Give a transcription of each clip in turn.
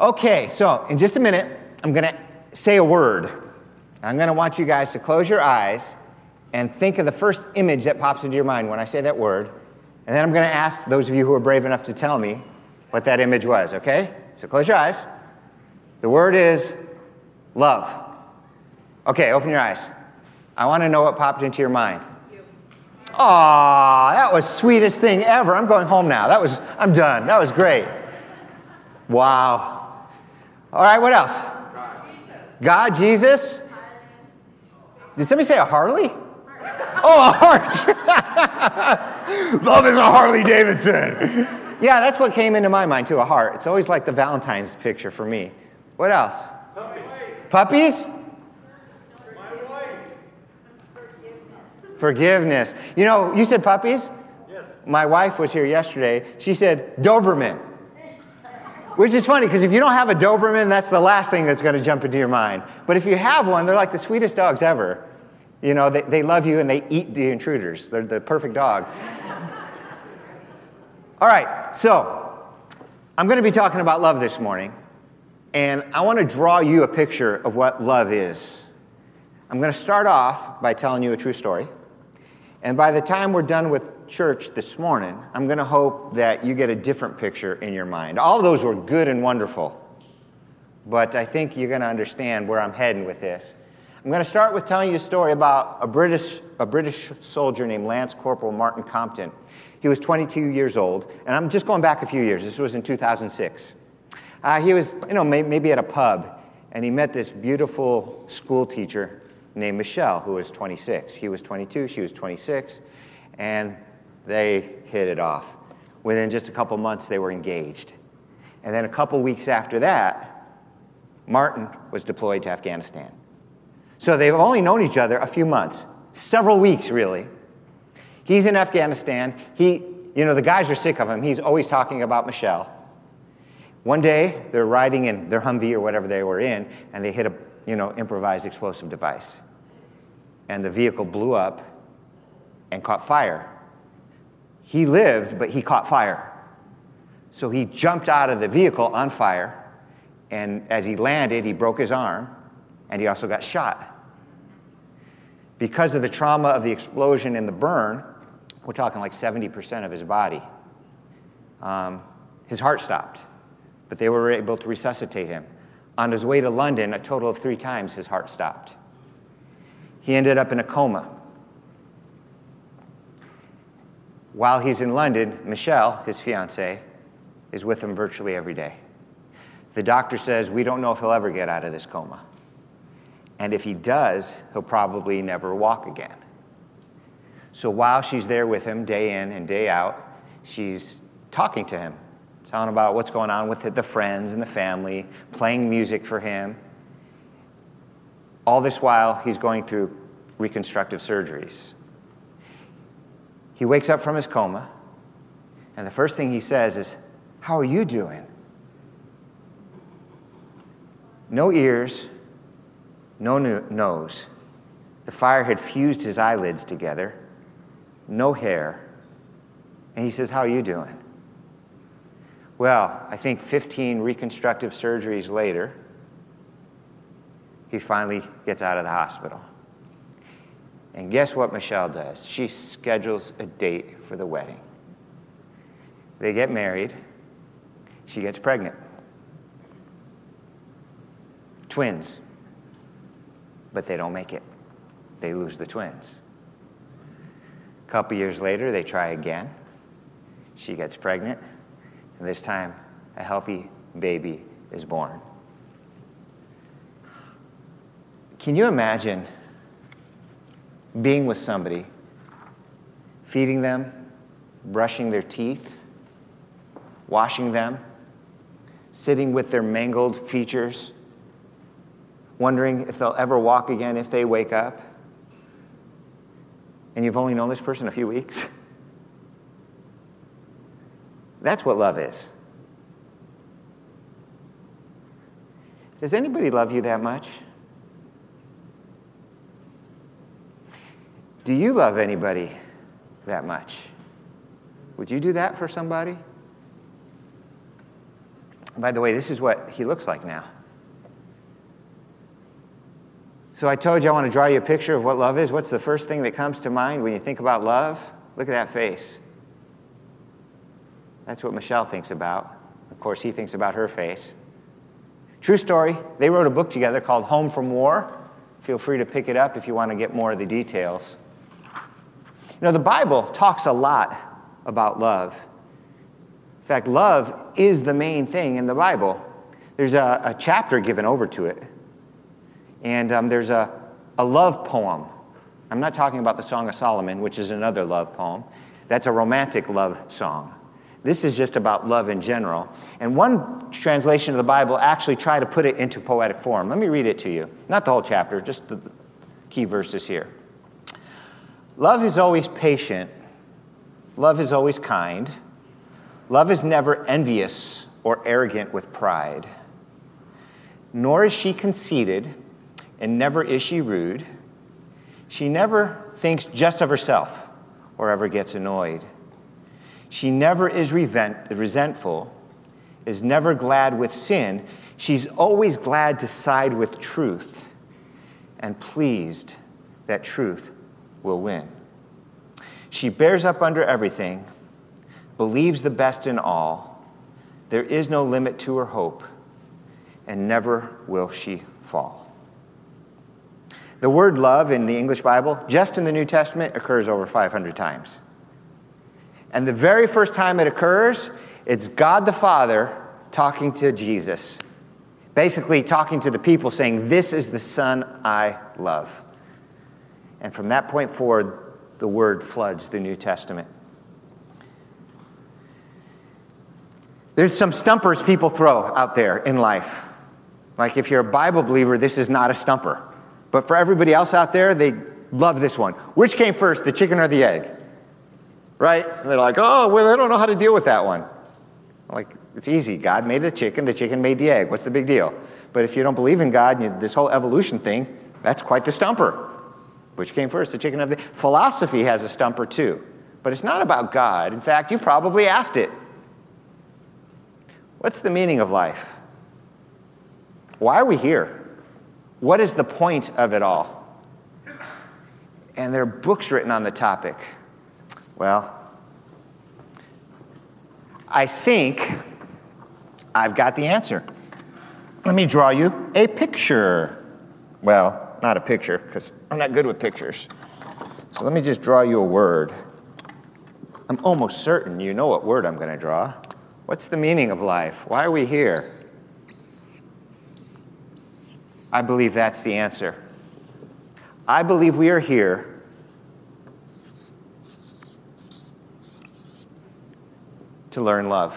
Okay, so in just a minute, I'm going to say a word. I'm going to want you guys to close your eyes and think of the first image that pops into your mind when I say that word. And then I'm going to ask those of you who are brave enough to tell me what that image was, okay? So close your eyes. The word is love. Okay, open your eyes. I want to know what popped into your mind. Aw, that was sweetest thing ever. I'm going home now. That was, I'm done. That was great. Wow. All right, what else? God, Jesus. Did somebody say a Harley? Oh, a heart. Love is a Harley Davidson. Yeah, that's what came into my mind too, a heart. It's always like the Valentine's picture for me. What else? Puppies? Forgiveness. You know, you said puppies? Yes. My wife was here yesterday. She said Doberman. Which is funny because if you don't have a Doberman, that's the last thing that's going to jump into your mind. But if you have one, they're like the sweetest dogs ever. You know, they, they love you and they eat the intruders. They're the perfect dog. All right, so I'm going to be talking about love this morning. And I want to draw you a picture of what love is. I'm going to start off by telling you a true story. And by the time we're done with church this morning, I'm going to hope that you get a different picture in your mind. All those were good and wonderful, but I think you're going to understand where I'm heading with this. I'm going to start with telling you a story about a British, a British soldier named Lance Corporal Martyn Compton. He was 22 years old, and I'm just going back a few years. This was in 2006. Uh, he was, you know, maybe at a pub, and he met this beautiful school teacher named Michelle, who was 26. He was 22, she was 26, and they hit it off. Within just a couple months, they were engaged. And then a couple weeks after that, Martyn was deployed to Afghanistan. So they've only known each other a few months, several weeks, really. He's in Afghanistan. He, you know, the guys are sick of him. He's always talking about Michelle. One day, they're riding in their Humvee or whatever they were in, and they hit a, you know, improvised explosive device. And the vehicle blew up and caught fire. He lived, but he caught fire. So he jumped out of the vehicle on fire, and as he landed, he broke his arm, and he also got shot. Because of the trauma of the explosion and the burn, we're talking like 70% of his body, um, his heart stopped, but they were able to resuscitate him. On his way to London, a total of three times his heart stopped. He ended up in a coma. While he's in London, Michelle, his fiancee, is with him virtually every day. The doctor says, We don't know if he'll ever get out of this coma. And if he does, he'll probably never walk again. So while she's there with him day in and day out, she's talking to him, telling about what's going on with the friends and the family, playing music for him. All this while, he's going through reconstructive surgeries. He wakes up from his coma, and the first thing he says is, How are you doing? No ears, no nose. The fire had fused his eyelids together, no hair. And he says, How are you doing? Well, I think 15 reconstructive surgeries later, he finally gets out of the hospital. And guess what Michelle does? She schedules a date for the wedding. They get married. She gets pregnant. Twins. But they don't make it. They lose the twins. A couple years later, they try again. She gets pregnant. And this time, a healthy baby is born. Can you imagine? being with somebody, feeding them, brushing their teeth, washing them, sitting with their mangled features, wondering if they'll ever walk again if they wake up. And you've only known this person a few weeks. That's what love is. Does anybody love you that much? Do you love anybody that much? Would you do that for somebody? By the way, this is what he looks like now. So I told you I want to draw you a picture of what love is. What's the first thing that comes to mind when you think about love? Look at that face. That's what Michelle thinks about. Of course, he thinks about her face. True story. They wrote a book together called Home from War. Feel free to pick it up if you want to get more of the details. You know, the Bible talks a lot about love. In fact, love is the main thing in the Bible. There's a, a chapter given over to it. And um, there's a, a love poem. I'm not talking about the Song of Solomon, which is another love poem. That's a romantic love song. This is just about love in general. And one translation of the Bible actually tried to put it into poetic form. Let me read it to you. Not the whole chapter, just the key verses here. Love is always patient. Love is always kind. Love is never envious or arrogant with pride. Nor is she conceited, and never is she rude. She never thinks just of herself or ever gets annoyed. She never is resentful, is never glad with sin. She's always glad to side with truth and pleased that truth will win. She bears up under everything, believes the best in all. There is no limit to her hope, and never will she fall. The word love in the English Bible, just in the New Testament, occurs over 500 times. And the very first time it occurs, it's God the Father talking to Jesus, basically talking to the people, saying, This is the Son I love. And from that point forward, the word floods the New Testament. There's some stumpers people throw out there in life. Like if you're a Bible believer, this is not a stumper. But for everybody else out there, they love this one. Which came first, the chicken or the egg? right? And they're like, oh, well, I don't know how to deal with that one. like, it's easy. God made the chicken, the chicken made the egg. What's the big deal? But if you don't believe in God, you, this whole evolution thing, that's quite the stumper. Which came first, the chicken of the. Philosophy has a stumper too, but it's not about God. In fact, you've probably asked it. What's the meaning of life? Why are we here? What is the point of it all? And there are books written on the topic. Well, I think I've got the answer. Let me draw you a picture. Well, not a picture, because I'm not good with pictures. So let me just draw you a word. I'm almost certain you know what word I'm going to draw. What's the meaning of life? Why are we here? I believe that's the answer. I believe we are here to learn love.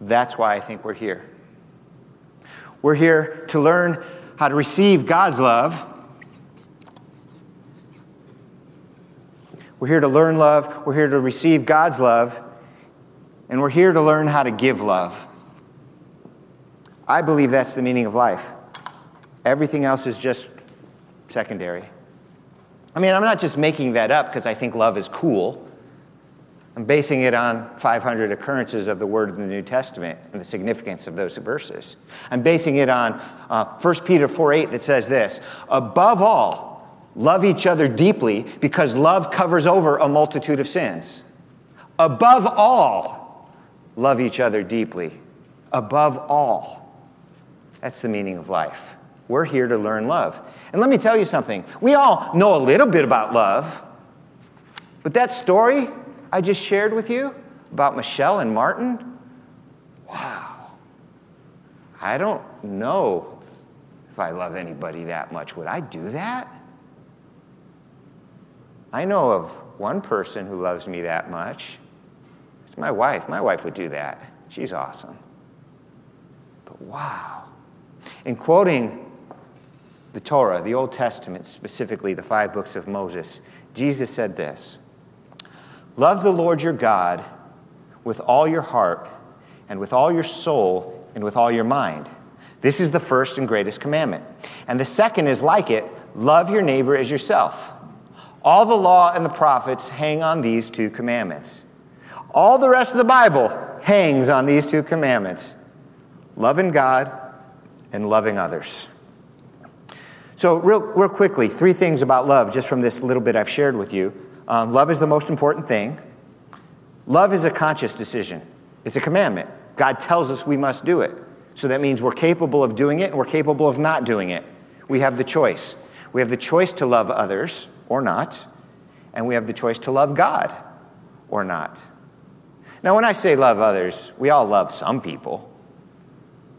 That's why I think we're here. We're here to learn how to receive God's love. We're here to learn love. We're here to receive God's love. And we're here to learn how to give love. I believe that's the meaning of life. Everything else is just secondary. I mean, I'm not just making that up because I think love is cool. I'm basing it on 500 occurrences of the word in the New Testament and the significance of those verses. I'm basing it on uh, 1 Peter 4 8 that says this Above all, love each other deeply because love covers over a multitude of sins. Above all, love each other deeply. Above all. That's the meaning of life. We're here to learn love. And let me tell you something. We all know a little bit about love, but that story I just shared with you about Michelle and Martyn? Wow. I don't know if I love anybody that much. Would I do that? I know of one person who loves me that much. It's my wife. My wife would do that. She's awesome. But wow. In quoting the Torah, the Old Testament, specifically the five books of Moses, Jesus said this Love the Lord your God with all your heart and with all your soul and with all your mind. This is the first and greatest commandment. And the second is like it love your neighbor as yourself. All the law and the prophets hang on these two commandments. All the rest of the Bible hangs on these two commandments. loving God and loving others. So, real, real quickly, three things about love, just from this little bit I've shared with you. Um, love is the most important thing. Love is a conscious decision, it's a commandment. God tells us we must do it. So that means we're capable of doing it and we're capable of not doing it. We have the choice. We have the choice to love others or not, and we have the choice to love God or not. Now, when I say love others, we all love some people,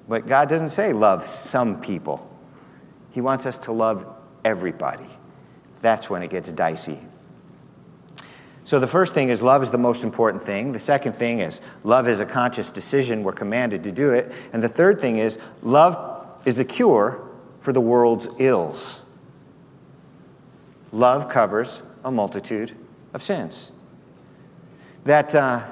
but God doesn't say love some people. He wants us to love everybody. That's when it gets dicey. So, the first thing is love is the most important thing. The second thing is love is a conscious decision. We're commanded to do it. And the third thing is love is the cure for the world's ills. Love covers a multitude of sins. That uh,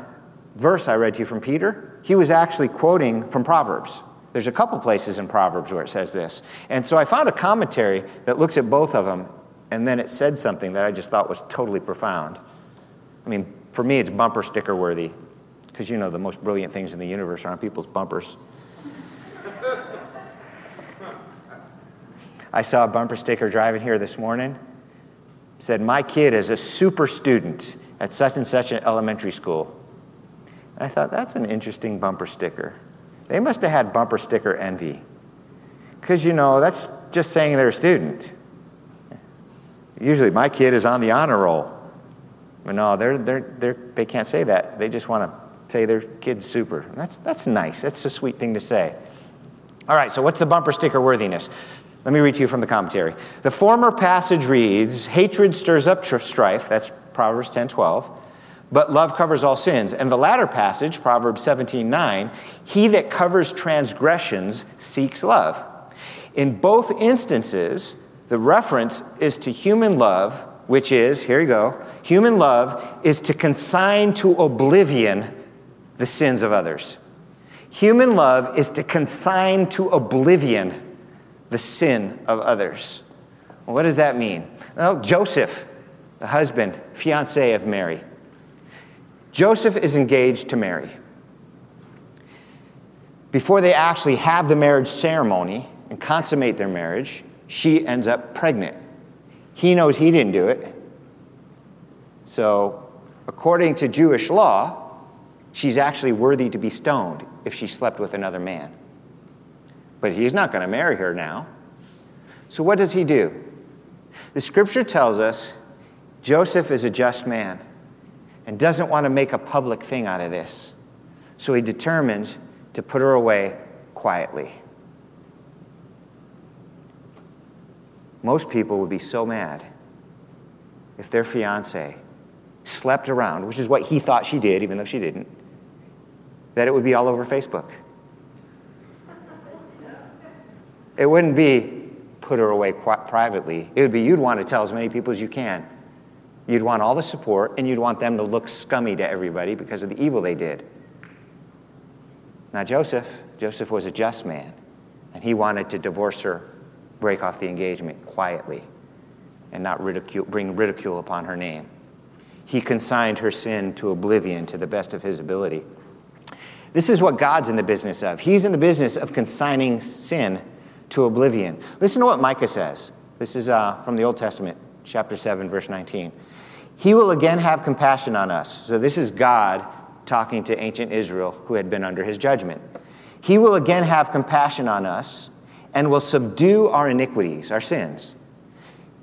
verse I read to you from Peter, he was actually quoting from Proverbs. There's a couple places in Proverbs where it says this. And so I found a commentary that looks at both of them, and then it said something that I just thought was totally profound. I mean, for me, it's bumper sticker worthy, because you know the most brilliant things in the universe are on people's bumpers. I saw a bumper sticker driving here this morning. Said, My kid is a super student at such and such an elementary school. I thought, that's an interesting bumper sticker. They must have had bumper sticker envy. Because, you know, that's just saying they're a student. Usually, my kid is on the honor roll. But no, they're, they're, they're, they can't say that. They just want to say their kid's super. That's, that's nice. That's a sweet thing to say. All right, so what's the bumper sticker worthiness? Let me read to you from the commentary. The former passage reads, Hatred stirs up strife. That's Proverbs 10 12 but love covers all sins. And the latter passage, Proverbs 17 9, he that covers transgressions seeks love. In both instances, the reference is to human love, which is, here you go, human love is to consign to oblivion the sins of others. Human love is to consign to oblivion the sin of others. What does that mean? Well, Joseph, the husband, fiance of Mary, Joseph is engaged to Mary. Before they actually have the marriage ceremony and consummate their marriage, she ends up pregnant. He knows he didn't do it. So, according to Jewish law, she's actually worthy to be stoned if she slept with another man. But he's not going to marry her now. So, what does he do? The scripture tells us Joseph is a just man and doesn't want to make a public thing out of this. So he determines to put her away quietly. Most people would be so mad if their fiance slept around, which is what he thought she did, even though she didn't, that it would be all over Facebook. It wouldn't be put her away privately. It would be you'd want to tell as many people as you can You'd want all the support, and you'd want them to look scummy to everybody because of the evil they did. Now, Joseph, Joseph was a just man, and he wanted to divorce her, break off the engagement quietly, and not ridicule, bring ridicule upon her name. He consigned her sin to oblivion to the best of his ability. This is what God's in the business of. He's in the business of consigning sin to oblivion. Listen to what Micah says. This is uh, from the Old Testament, chapter 7, verse 19. He will again have compassion on us. So, this is God talking to ancient Israel who had been under his judgment. He will again have compassion on us and will subdue our iniquities, our sins.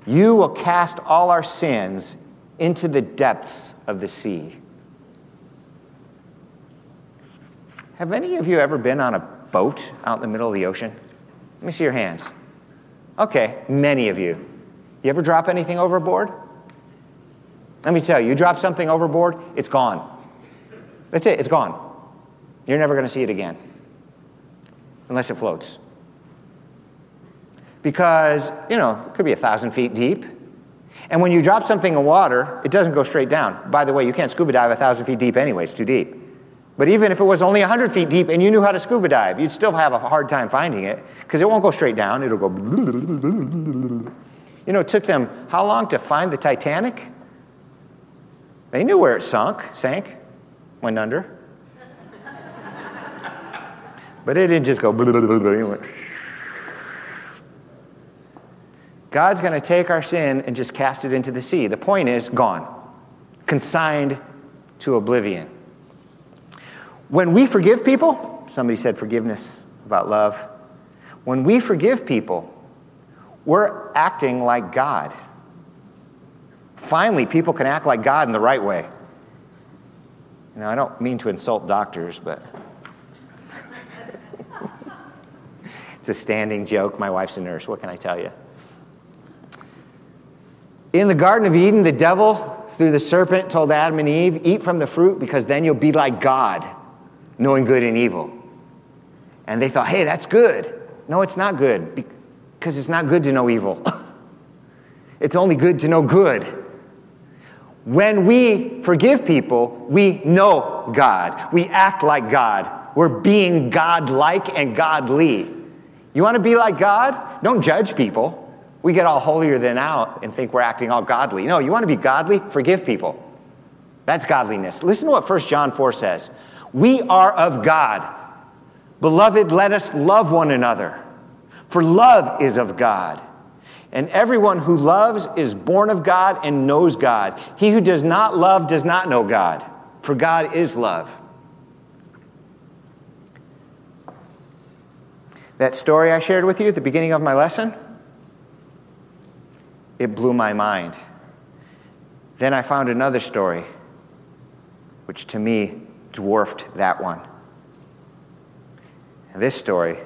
You will cast all our sins into the depths of the sea. Have any of you ever been on a boat out in the middle of the ocean? Let me see your hands. Okay, many of you. You ever drop anything overboard? Let me tell you, you drop something overboard, it's gone. That's it, it's gone. You're never going to see it again unless it floats. Because, you know, it could be a thousand feet deep. And when you drop something in water, it doesn't go straight down. By the way, you can't scuba dive a thousand feet deep anyway, it's too deep. But even if it was only 100 feet deep and you knew how to scuba dive, you'd still have a hard time finding it because it won't go straight down. It'll go. You know, it took them how long to find the Titanic? They knew where it sunk, sank, went under. But it didn't just go. God's going to take our sin and just cast it into the sea. The point is, gone, consigned to oblivion. When we forgive people, somebody said forgiveness about love. When we forgive people, we're acting like God. Finally, people can act like God in the right way. Now, I don't mean to insult doctors, but it's a standing joke. My wife's a nurse. What can I tell you? In the Garden of Eden, the devil, through the serpent, told Adam and Eve, Eat from the fruit because then you'll be like God, knowing good and evil. And they thought, Hey, that's good. No, it's not good because it's not good to know evil. it's only good to know good. When we forgive people, we know God. We act like God. We're being God like and godly. You want to be like God? Don't judge people we get all holier than out and think we're acting all godly. No, you want to be godly? Forgive people. That's godliness. Listen to what 1 John 4 says. We are of God. Beloved, let us love one another, for love is of God. And everyone who loves is born of God and knows God. He who does not love does not know God, for God is love. That story I shared with you at the beginning of my lesson, it blew my mind. Then I found another story, which to me dwarfed that one. And this story, the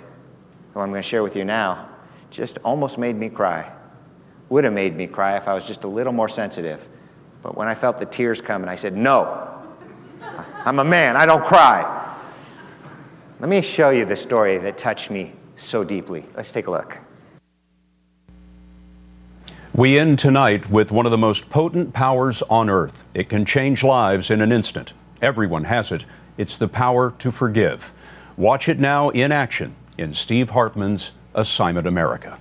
one I'm going to share with you now, just almost made me cry. Would have made me cry if I was just a little more sensitive. But when I felt the tears coming, I said, No, I'm a man, I don't cry. Let me show you the story that touched me so deeply. Let's take a look. We end tonight with one of the most potent powers on earth. It can change lives in an instant. Everyone has it. It's the power to forgive. Watch it now in action in Steve Hartman's Assignment America.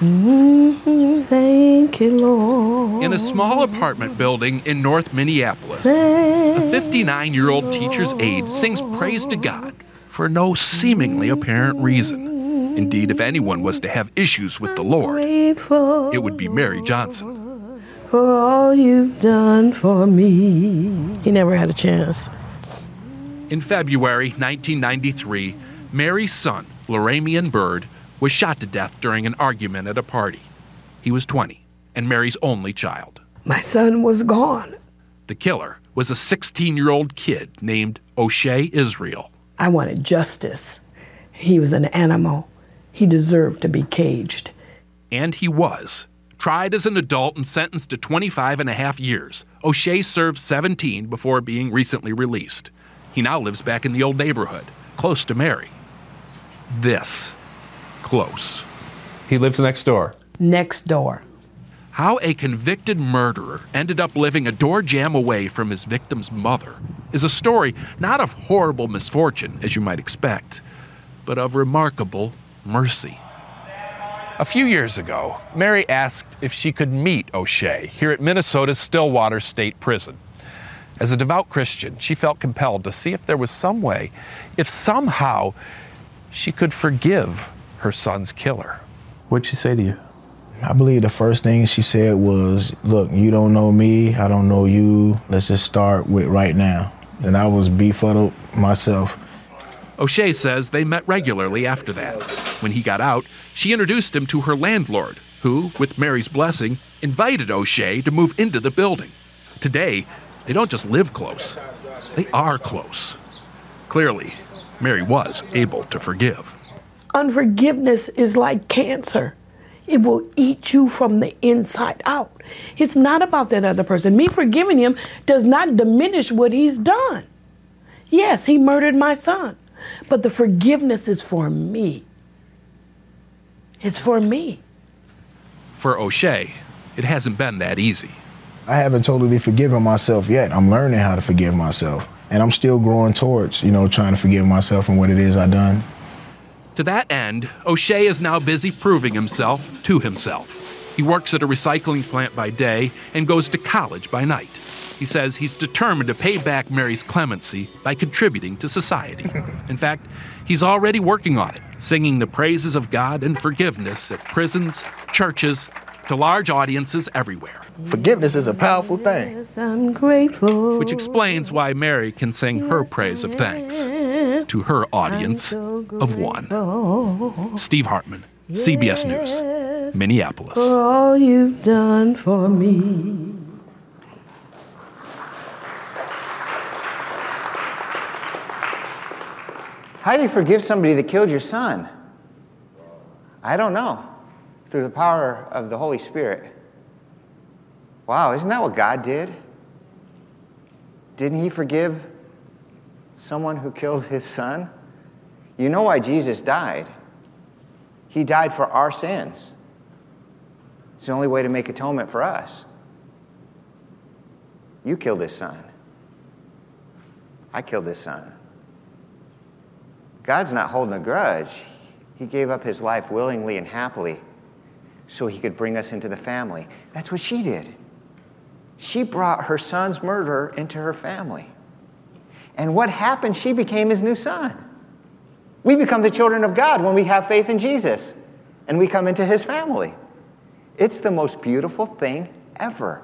Mm-hmm. Thank you, Lord. In a small apartment building in North Minneapolis, a 59 year old teacher's aide sings praise to God for no seemingly apparent reason. Indeed, if anyone was to have issues with the Lord, it would be Mary Johnson. For all you've done for me. He never had a chance. In February 1993, Mary's son, Laramiun Byrd, was shot to death during an argument at a party. He was 20 and Mary's only child. My son was gone. The killer was a 16 year old kid named O'Shea Israel. I wanted justice. He was an animal. He deserved to be caged. And he was. Tried as an adult and sentenced to 25 and a half years, O'Shea served 17 before being recently released. He now lives back in the old neighborhood, close to Mary. This close. He lives next door. Next door. How a convicted murderer ended up living a door jam away from his victim's mother is a story not of horrible misfortune, as you might expect, but of remarkable mercy. A few years ago, Mary asked if she could meet O'Shea here at Minnesota's Stillwater State Prison. As a devout Christian, she felt compelled to see if there was some way, if somehow she could forgive her son's killer. What'd she say to you? I believe the first thing she said was, Look, you don't know me, I don't know you. Let's just start with right now. And I was befuddled myself. O'Shea says they met regularly after that. When he got out, she introduced him to her landlord, who, with Mary's blessing, invited O'Shea to move into the building. Today, they don't just live close, they are close. Clearly, Mary was able to forgive. Unforgiveness is like cancer. It will eat you from the inside out. It's not about that other person. Me forgiving him does not diminish what he's done. Yes, he murdered my son. But the forgiveness is for me. It's for me. For O'Shea, it hasn't been that easy. I haven't totally forgiven myself yet. I'm learning how to forgive myself. And I'm still growing towards, you know, trying to forgive myself and what it is I've done. To that end, O'Shea is now busy proving himself to himself. He works at a recycling plant by day and goes to college by night. He says he's determined to pay back Mary's clemency by contributing to society. In fact, he's already working on it, singing the praises of God and forgiveness at prisons, churches, to large audiences everywhere. Forgiveness is a powerful thing. Yes, I'm grateful. Which explains why Mary can sing her praise of thanks to her audience of one. Steve Hartman, CBS News, Minneapolis. For all you've done for me. How do you forgive somebody that killed your son? I don't know. Through the power of the Holy Spirit. Wow, isn't that what God did? Didn't He forgive someone who killed his son? You know why Jesus died. He died for our sins. It's the only way to make atonement for us. You killed his son. I killed his son. God's not holding a grudge. He gave up his life willingly and happily so he could bring us into the family. That's what she did. She brought her son's murderer into her family. And what happened? She became his new son. We become the children of God when we have faith in Jesus and we come into his family. It's the most beautiful thing ever.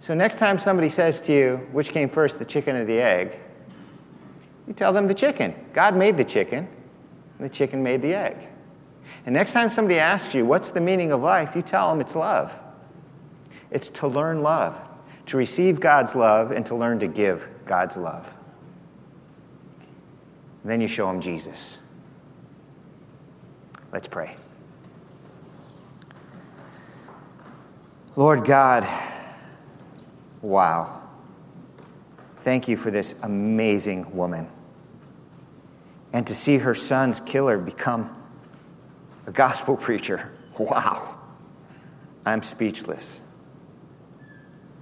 So, next time somebody says to you, which came first, the chicken or the egg, you tell them the chicken. God made the chicken, and the chicken made the egg. And next time somebody asks you, what's the meaning of life, you tell them it's love. It's to learn love, to receive God's love, and to learn to give God's love. Then you show them Jesus. Let's pray. Lord God, wow. Thank you for this amazing woman. And to see her son's killer become a gospel preacher. Wow. I'm speechless.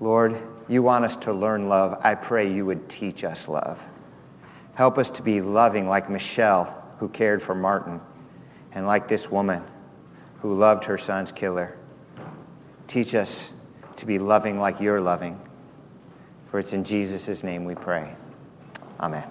Lord, you want us to learn love. I pray you would teach us love. Help us to be loving like Michelle, who cared for Martyn, and like this woman who loved her son's killer. Teach us to be loving like you're loving. For it's in Jesus' name we pray. Amen.